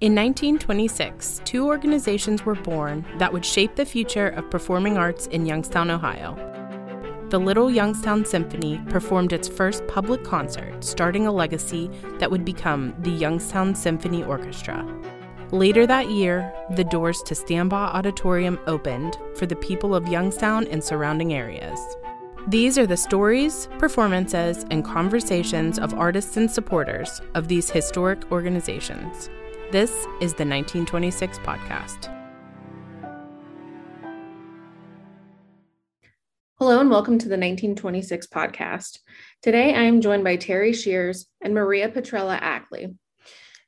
In 1926, two organizations were born that would shape the future of performing arts in Youngstown, Ohio. The Little Youngstown Symphony performed its first public concert, starting a legacy that would become the Youngstown Symphony Orchestra. Later that year, the doors to Stambaugh Auditorium opened for the people of Youngstown and surrounding areas. These are the stories, performances, and conversations of artists and supporters of these historic organizations. This is the 1926 podcast. Hello and welcome to the 1926 podcast. Today I am joined by Terry Shears and Maria Petrella Ackley.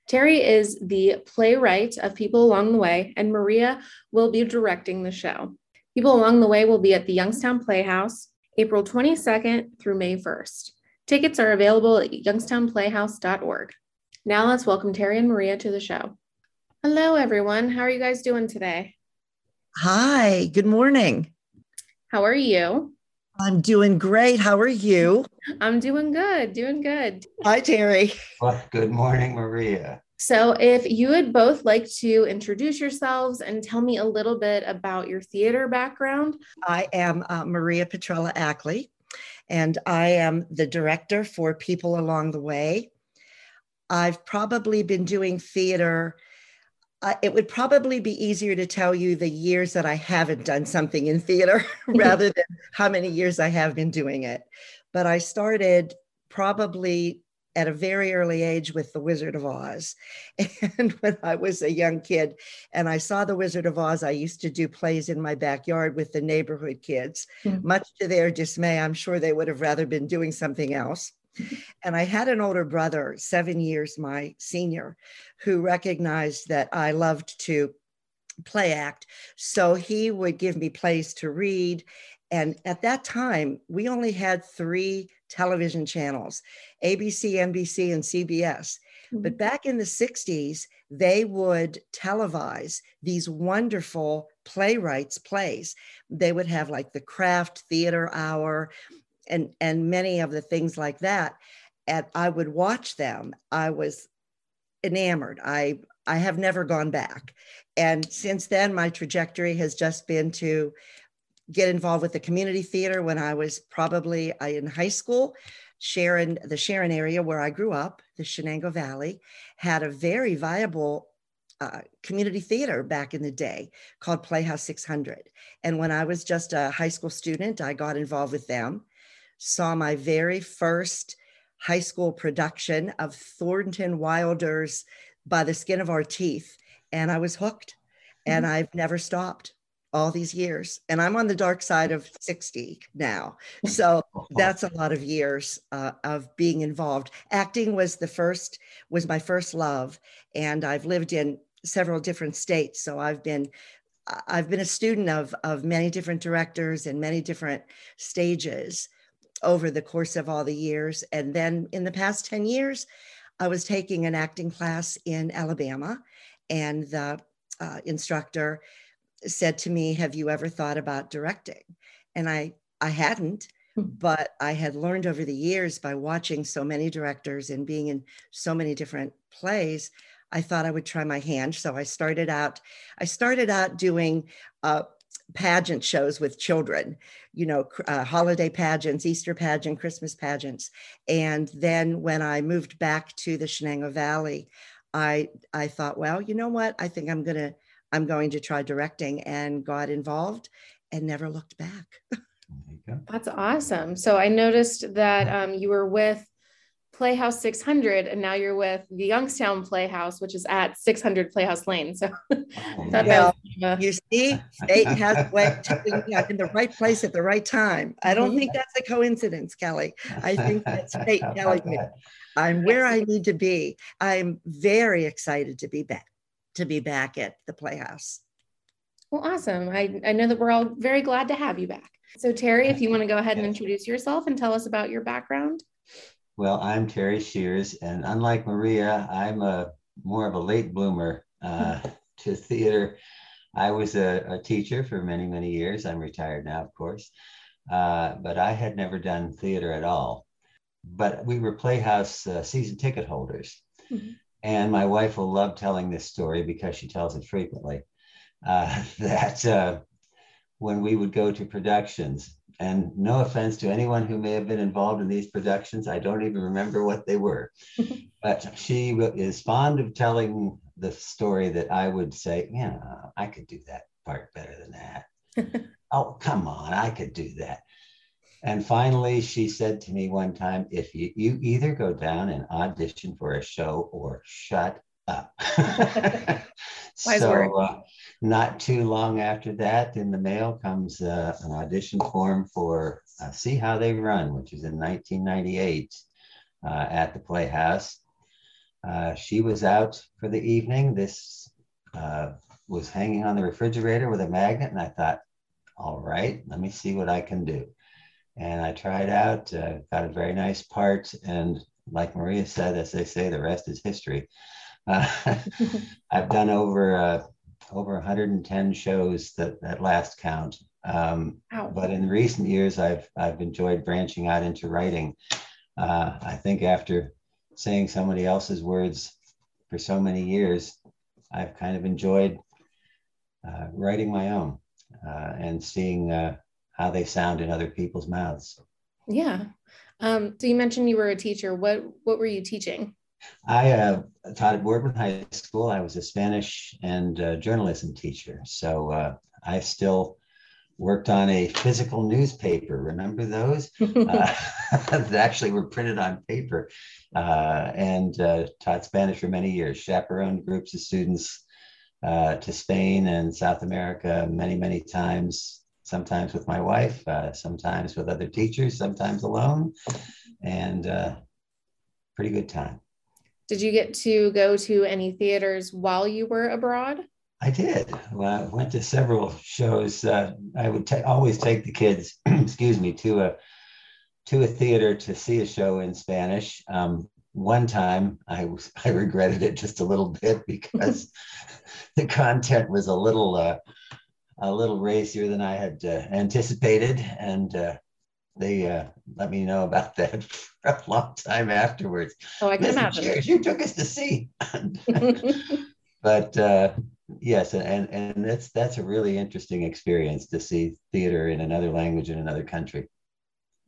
Terry is the playwright of People Along the Way, and Maria will be directing the show. People Along the Way will be at the Youngstown Playhouse April 22nd through May 1st. Tickets are available at youngstownplayhouse.org. Now let's welcome Terry and Maria to the show. Hello, everyone. How are you guys doing today? Hi, good morning. How are you? I'm doing great. How are you? I'm doing good, doing good. Hi, Terry. Well, good morning, Maria. So, if you would both like to introduce yourselves and tell me a little bit about your theater background. I am uh, Maria Petrella Ackley, and I am the director for People Along the Way. I've probably been doing theater. Uh, it would probably be easier to tell you the years that I haven't done something in theater rather than how many years I have been doing it. But I started probably at a very early age with The Wizard of Oz. And when I was a young kid and I saw The Wizard of Oz, I used to do plays in my backyard with the neighborhood kids. Mm-hmm. Much to their dismay, I'm sure they would have rather been doing something else. And I had an older brother, seven years my senior, who recognized that I loved to play act. So he would give me plays to read. And at that time, we only had three television channels ABC, NBC, and CBS. Mm-hmm. But back in the 60s, they would televise these wonderful playwrights plays. They would have like the Kraft theater hour and and many of the things like that and i would watch them. I was enamored. I i have never gone back. And since then my trajectory has just been to get involved with the community theater when i was probably in high school. Sharon the sharon area where i grew up the shenango valley had a very viable uh, community theater back in the day called Playhouse 600. And when I was just a high school student, I got involved with them saw my very first high school production of Thornton Wilder's By the Skin of Our Teeth. And I was hooked and mm-hmm. I've never stopped all these years. And I'm on the dark side of 60 now. So that's a lot of years uh, of being involved. Acting was the first, was my first love. And I've lived in several different states. So I've been I've been a student of, of many different directors and many different stages over the course of all the years. And then in the past 10 years, I was taking an acting class in Alabama, and the uh, instructor said to me, Have you ever thought about directing? And I, I hadn't, hmm. but I had learned over the years by watching so many directors and being in so many different plays. I thought I would try my hand. So I started out, I started out doing uh, pageant shows with children, you know, uh, holiday pageants, Easter pageant, Christmas pageants. And then when I moved back to the Shenango Valley, I I thought, well, you know what? I think I'm gonna I'm going to try directing, and got involved, and never looked back. That's awesome. So I noticed that um, you were with Playhouse 600, and now you're with the Youngstown Playhouse, which is at 600 Playhouse Lane. So oh, that well, uh, you see, fate has a way in the right place at the right time. I don't think that's a coincidence, Kelly. I think that's fate telling me I'm where I need to be. I'm very excited to be back to be back at the Playhouse. Well, awesome. I, I know that we're all very glad to have you back. So, Terry, if you want to go ahead and introduce yourself and tell us about your background. Well, I'm Terry Shears, and unlike Maria, I'm a more of a late bloomer uh, to theater. I was a, a, teacher for many, many years. I'm retired now, of course, uh, but I had never done theater at all. But we were Playhouse uh, season ticket holders. Mm-hmm. And my wife will love telling this story because she tells it frequently. Uh, that uh, when we would go to productions, and no offense to anyone who may have been involved in these productions, I don't even remember what they were. but she is fond of telling the story that I would say, yeah, I could do that part better than that. oh, come on, I could do that. And finally, she said to me one time, if you, you either go down and audition for a show or shut up. so, uh, not too long after that, in the mail comes uh, an audition form for uh, See How They Run, which is in 1998 uh, at the Playhouse. Uh, she was out for the evening. This uh, was hanging on the refrigerator with a magnet, and I thought, all right, let me see what I can do. And I tried out, uh, got a very nice part, and like Maria said, as they say, the rest is history. I've done over over 110 shows that at last count. Um, but in recent years, I've I've enjoyed branching out into writing. Uh, I think after saying somebody else's words for so many years, I've kind of enjoyed uh, writing my own uh, and seeing uh, how they sound in other people's mouths. Yeah. Um, so you mentioned you were a teacher. What what were you teaching? I uh, taught at Boardman High School. I was a Spanish and uh, journalism teacher. So uh, I still worked on a physical newspaper. Remember those? Uh, that actually were printed on paper uh, and uh, taught Spanish for many years, chaperoned groups of students to Spain and South America many, many times, sometimes with my wife, sometimes with other teachers, sometimes alone. And pretty good time. Did you get to go to any theaters while you were abroad? I did. Well, I went to several shows. Uh, I would always take the kids, excuse me, to a to a theater to see a show in Spanish. Um, one time, I I regretted it just a little bit because the content was a little uh, a little racier than I had uh, anticipated, and uh, they uh, let me know about that for a long time afterwards. Oh, I can imagine. Cheers, you took us to see. but uh, yes, and and that's that's a really interesting experience to see theater in another language in another country.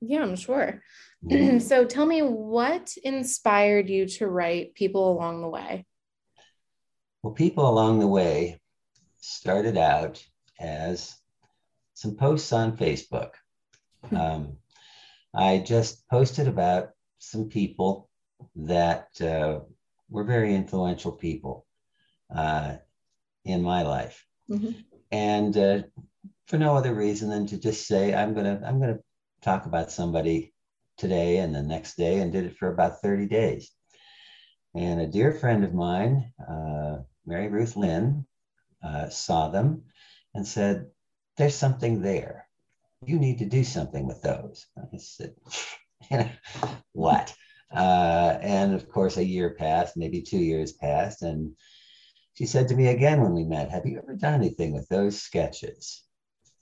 Yeah, I'm sure. Mm-hmm. so tell me what inspired you to write People Along the Way? Well, People Along the Way started out as some posts on Facebook. Hmm. Um, I just posted about some people that uh, were very influential people uh, in my life, mm-hmm. and uh, for no other reason than to just say I'm gonna I'm gonna talk about somebody today and the next day, and did it for about 30 days. And a dear friend of mine, uh, Mary Ruth Lynn, uh, saw them and said, "There's something there." You need to do something with those. I said, what? Uh, and of course, a year passed, maybe two years passed. And she said to me again when we met, Have you ever done anything with those sketches?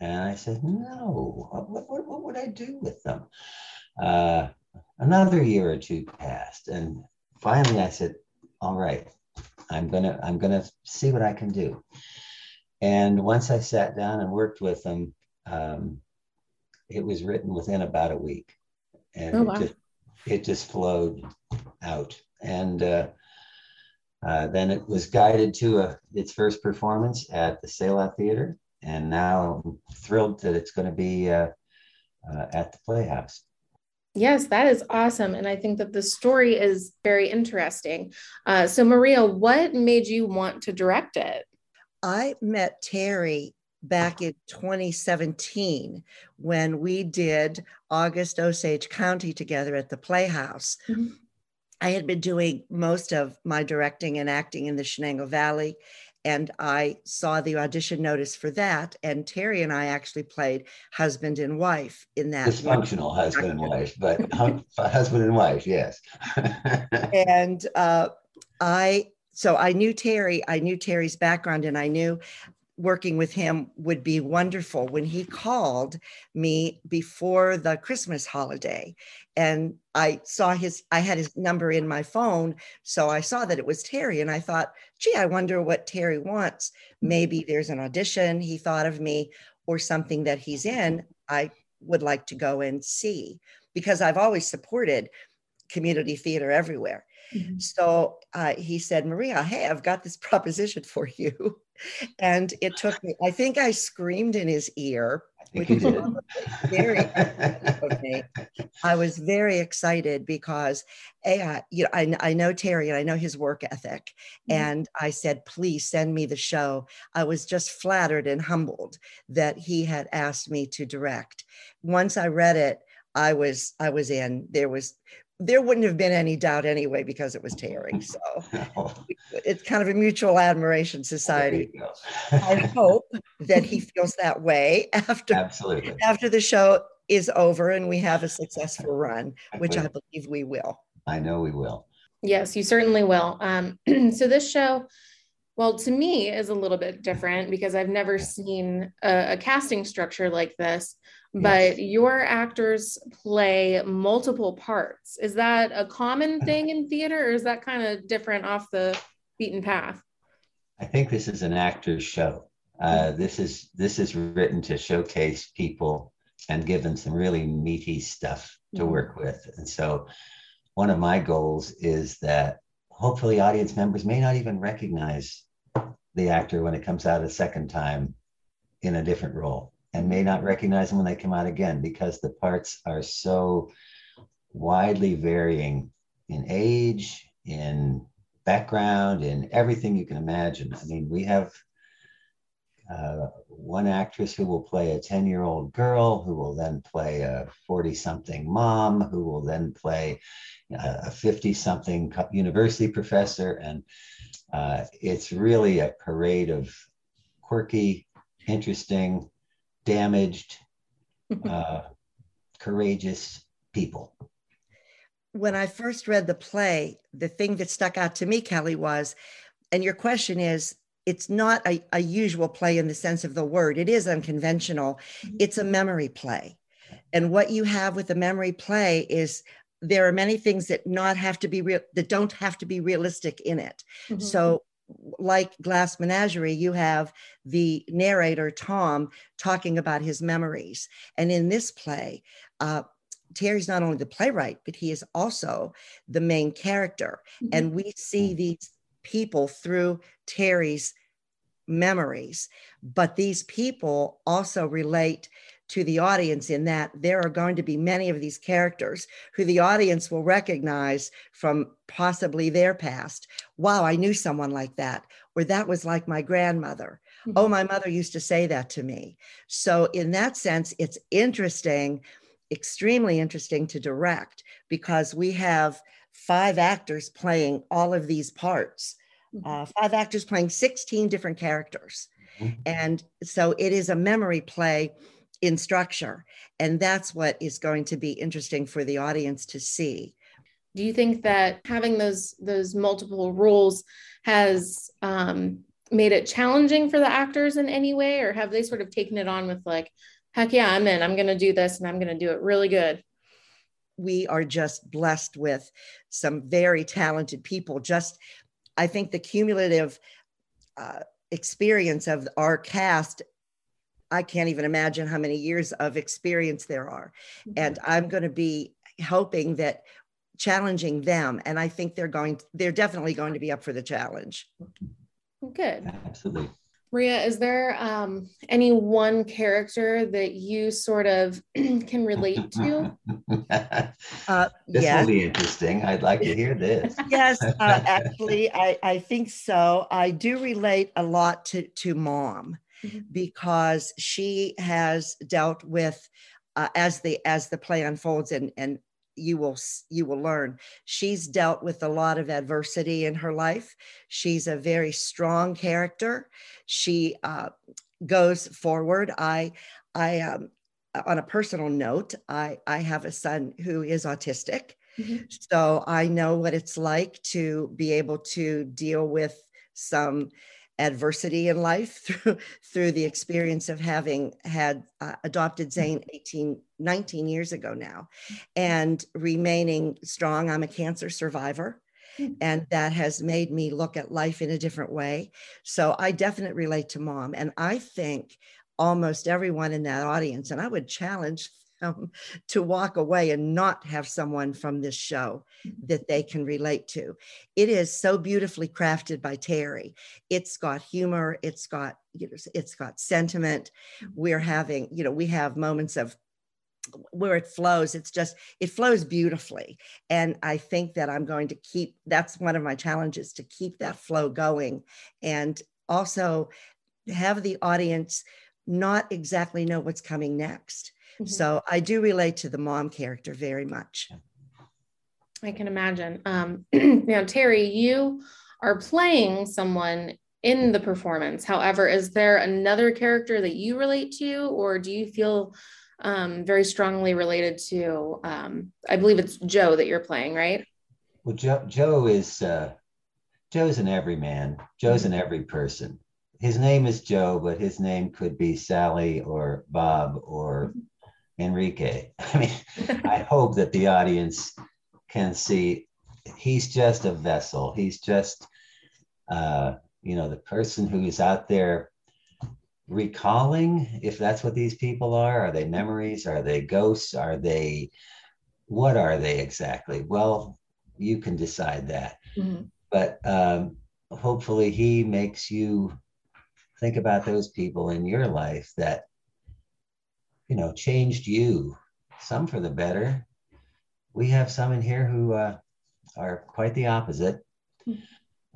And I said, No. What, what, what would I do with them? Uh, another year or two passed. And finally, I said, All right, I'm gonna I'm gonna see what I can do. And once I sat down and worked with them, um, it was written within about a week, and oh, wow. it, just, it just flowed out. And uh, uh, then it was guided to a, its first performance at the Selah Theater, and now I'm thrilled that it's going to be uh, uh, at the Playhouse. Yes, that is awesome. And I think that the story is very interesting. Uh, so, Maria, what made you want to direct it? I met Terry back in 2017 when we did August Osage County together at the Playhouse. Mm-hmm. I had been doing most of my directing and acting in the Shenango Valley, and I saw the audition notice for that. And Terry and I actually played husband and wife in that. Dysfunctional husband and wife, but husband and wife, yes. and uh, I, so I knew Terry, I knew Terry's background, and I knew working with him would be wonderful when he called me before the Christmas holiday and I saw his I had his number in my phone so I saw that it was Terry and I thought gee I wonder what Terry wants maybe there's an audition he thought of me or something that he's in I would like to go and see because I've always supported community theater everywhere Mm-hmm. So uh, he said, Maria, hey, I've got this proposition for you. And it took me, I think I screamed in his ear, which very okay. I was very excited because uh, you know, I, I know Terry and I know his work ethic. Mm-hmm. And I said, please send me the show. I was just flattered and humbled that he had asked me to direct. Once I read it, I was I was in. There was there wouldn't have been any doubt anyway because it was Terry. So it's kind of a mutual admiration society. I hope that he feels that way after Absolutely. after the show is over and we have a successful run, which I believe we will. I know we will. Yes, you certainly will. Um, so this show, well, to me, is a little bit different because I've never seen a, a casting structure like this but yes. your actors play multiple parts. Is that a common thing in theater or is that kind of different off the beaten path? I think this is an actor's show. Uh, this is this is written to showcase people and give them some really meaty stuff to mm-hmm. work with. And so one of my goals is that hopefully audience members may not even recognize the actor when it comes out a second time in a different role and may not recognize them when they come out again because the parts are so widely varying in age, in background, in everything you can imagine. I mean, we have uh, one actress who will play a 10 year old girl, who will then play a 40 something mom, who will then play a 50 something university professor. And uh, it's really a parade of quirky, interesting, damaged, uh, courageous people. When I first read the play, the thing that stuck out to me, Kelly, was, and your question is, it's not a, a usual play in the sense of the word, it is unconventional. Mm-hmm. It's a memory play. And what you have with a memory play is there are many things that not have to be real that don't have to be realistic in it. Mm-hmm. So like Glass Menagerie, you have the narrator, Tom, talking about his memories. And in this play, uh, Terry's not only the playwright, but he is also the main character. Mm-hmm. And we see these people through Terry's memories. But these people also relate to the audience in that there are going to be many of these characters who the audience will recognize from possibly their past. Wow, I knew someone like that, or that was like my grandmother. Mm-hmm. Oh, my mother used to say that to me. So, in that sense, it's interesting, extremely interesting to direct because we have five actors playing all of these parts. Mm-hmm. Uh, five actors playing 16 different characters. Mm-hmm. And so it is a memory play in structure. And that's what is going to be interesting for the audience to see. Do you think that having those those multiple roles has um, made it challenging for the actors in any way, or have they sort of taken it on with like, heck yeah, I'm in, I'm going to do this, and I'm going to do it really good? We are just blessed with some very talented people. Just, I think the cumulative uh, experience of our cast I can't even imagine how many years of experience there are. Mm-hmm. And I'm going to be hoping that challenging them. And I think they're going, they're definitely going to be up for the challenge. Good. Absolutely. Maria, is there um, any one character that you sort of can relate to? uh, this yes. will be interesting. I'd like to hear this. yes, uh, actually, I, I think so. I do relate a lot to, to mom mm-hmm. because she has dealt with uh, as the as the play unfolds and and you will you will learn she's dealt with a lot of adversity in her life she's a very strong character she uh, goes forward i i um, on a personal note i i have a son who is autistic mm-hmm. so i know what it's like to be able to deal with some adversity in life through through the experience of having had uh, adopted Zane 18 19 years ago now and remaining strong. I'm a cancer survivor hmm. and that has made me look at life in a different way. So I definitely relate to mom and I think almost everyone in that audience and I would challenge them to walk away and not have someone from this show mm-hmm. that they can relate to. It is so beautifully crafted by Terry. It's got humor, it's got you know, it's got sentiment. Mm-hmm. We're having, you know, we have moments of where it flows it's just it flows beautifully and i think that i'm going to keep that's one of my challenges to keep that flow going and also have the audience not exactly know what's coming next Mm-hmm. So I do relate to the mom character very much. I can imagine. Um, now, Terry, you are playing someone in the performance. However, is there another character that you relate to, or do you feel um, very strongly related to? Um, I believe it's Joe that you're playing, right? Well, Joe, Joe is uh, Joe's an everyman. Joe's an every person. His name is Joe, but his name could be Sally or Bob or mm-hmm. Enrique. I mean, I hope that the audience can see he's just a vessel. He's just, uh, you know, the person who is out there recalling, if that's what these people are. Are they memories? Are they ghosts? Are they, what are they exactly? Well, you can decide that. Mm-hmm. But um, hopefully, he makes you think about those people in your life that you know, changed you, some for the better. We have some in here who uh, are quite the opposite.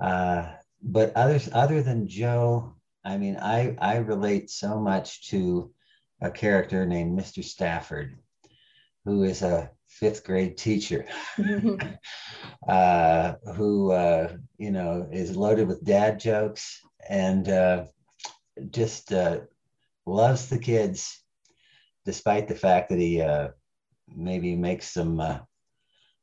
Uh, but others, other than Joe, I mean, I, I relate so much to a character named Mr. Stafford, who is a fifth grade teacher uh, who, uh, you know, is loaded with dad jokes and uh, just uh, loves the kids despite the fact that he uh, maybe makes some uh,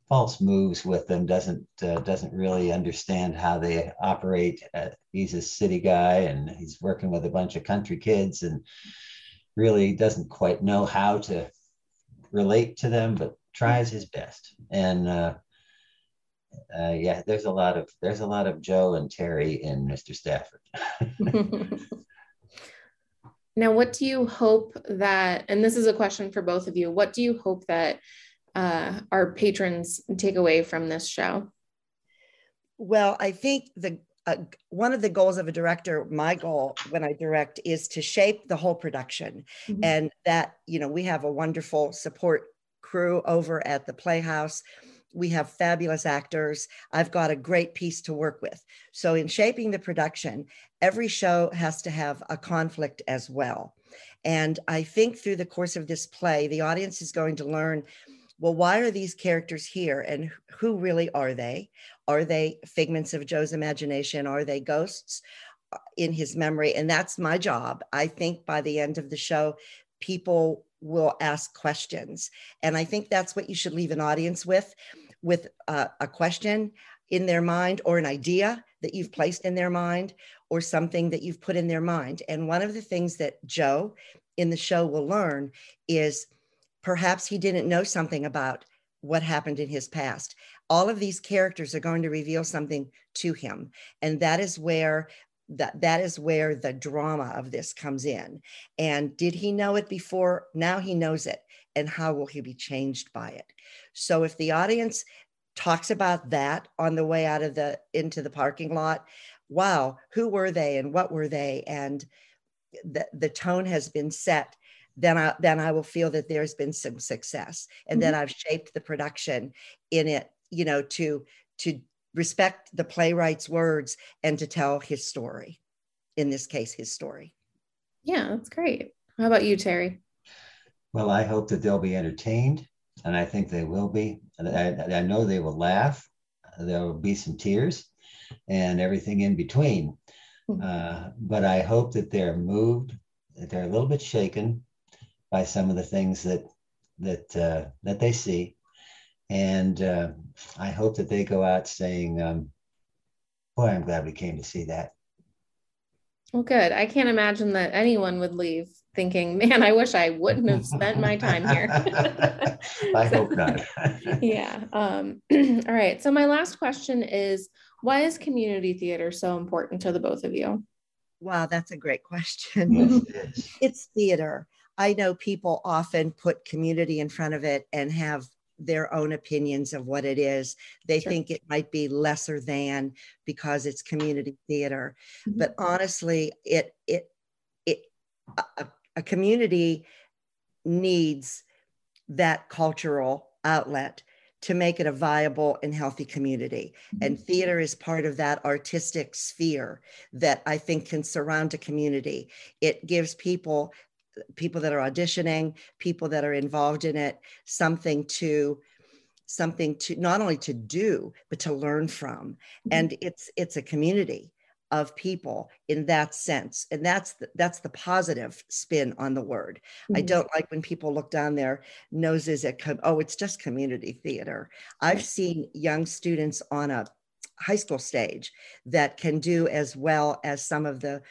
false moves with them, doesn't uh, doesn't really understand how they operate. Uh, he's a city guy and he's working with a bunch of country kids and really doesn't quite know how to relate to them, but tries his best. And uh, uh, yeah, there's a lot of there's a lot of Joe and Terry in Mr. Stafford. Now, what do you hope that, and this is a question for both of you, what do you hope that uh, our patrons take away from this show? Well, I think the uh, one of the goals of a director, my goal when I direct, is to shape the whole production, mm-hmm. and that you know we have a wonderful support crew over at the Playhouse we have fabulous actors. I've got a great piece to work with. So, in shaping the production, every show has to have a conflict as well. And I think through the course of this play, the audience is going to learn well, why are these characters here and who really are they? Are they figments of Joe's imagination? Are they ghosts uh, in his memory? And that's my job. I think by the end of the show, people will ask questions. And I think that's what you should leave an audience with with a, a question in their mind or an idea that you've placed in their mind or something that you've put in their mind. And one of the things that Joe in the show will learn is perhaps he didn't know something about what happened in his past. All of these characters are going to reveal something to him. And that is where that that is where the drama of this comes in. And did he know it before? Now he knows it. And how will he be changed by it? So if the audience talks about that on the way out of the into the parking lot, wow, who were they and what were they? And the, the tone has been set, then I then I will feel that there's been some success. And mm-hmm. then I've shaped the production in it, you know, to to respect the playwright's words and to tell his story. In this case, his story. Yeah, that's great. How about you, Terry? Well, I hope that they'll be entertained and I think they will be. I, I know they will laugh. There will be some tears and everything in between. Hmm. Uh, but I hope that they're moved, that they're a little bit shaken by some of the things that that uh, that they see, and uh, I hope that they go out saying, um, "Boy, I'm glad we came to see that." Well, good. I can't imagine that anyone would leave thinking, man, I wish I wouldn't have spent my time here. I hope not. yeah. Um, all right. So, my last question is why is community theater so important to the both of you? Wow, that's a great question. Yes, it is. it's theater. I know people often put community in front of it and have their own opinions of what it is. They Sure. think it might be lesser than because it's community theater. Mhm. But honestly, it it it a, a- a community needs that cultural outlet to make it a viable and healthy community. And theater is part of that artistic sphere that I think can surround a community. It gives people people that are auditioning, people that are involved in it, something to something to not only to do but to learn from. Mhm. And it's it's a community of people in that sense and that's the, that's the positive spin on the word i Mhm. don't like when people look down their noses at com- oh it's just community theater i've seen young students on a high school stage that can do as well as some of the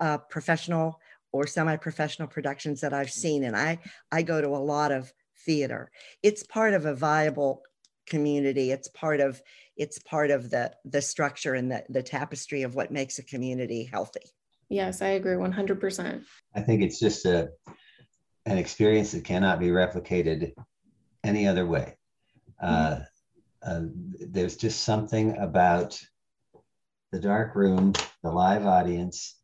uh, professional or semi-professional productions that I've seen, and I I go to a lot of theater. It's part of a viable community. It's part of it's part of the the structure and the the tapestry of what makes a community healthy. Yes, I agree 100%. I think it's just a an experience that cannot be replicated any other way. Uh, uh, there's just something about the dark room, the live audience,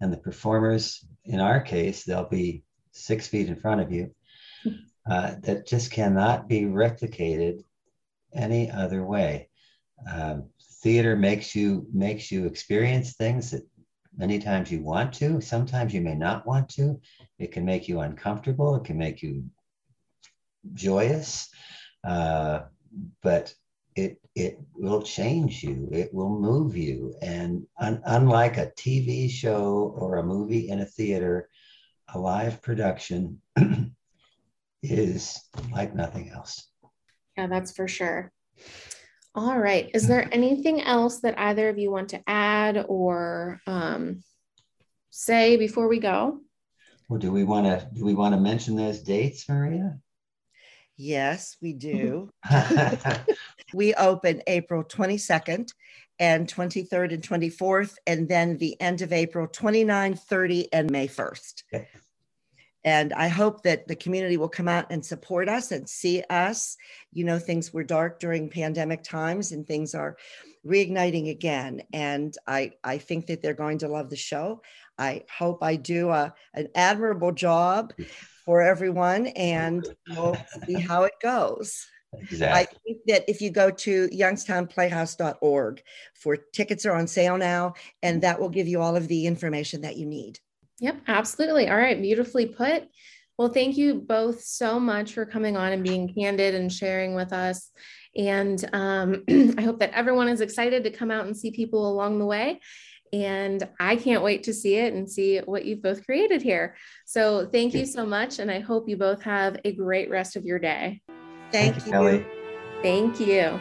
and the performers. In our case, they'll be six feet in front of you. Uh, that just cannot be replicated any other way. Um, theater makes you makes you experience things that many times you want to sometimes you may not want to it can make you uncomfortable it can make you joyous uh, but it will change you it will move you and un- unlike a tv show or a movie in a theater a live production is like nothing else Yeah, that's for sure. All right. Is there anything else that either of you want to add or um, say before we go? well do we want to do we want to mention those dates maria Yes, we do. We open April 22nd and 23rd and 24th, and then the end of April 29, 30, and May 1st. Okay. And I hope that the community will come out and support us and see us. You know, things were dark during pandemic times and things are reigniting again. And I, I think that they're going to love the show. I hope I do a, an admirable job for everyone and we'll see how it goes. I think that if you go to youngstownplayhouse.org for tickets are on sale now, and that will give you all of the information that you need. Yep, absolutely. All right, beautifully put. Well, thank you both so much for coming on and being candid and sharing with us. And um, I hope that everyone is excited to come out and see people along the way. And I can't wait to see it and see what you've both created here. So thank you so much. And I hope you both have a great rest of your day. Thank, you. kelly Thank you.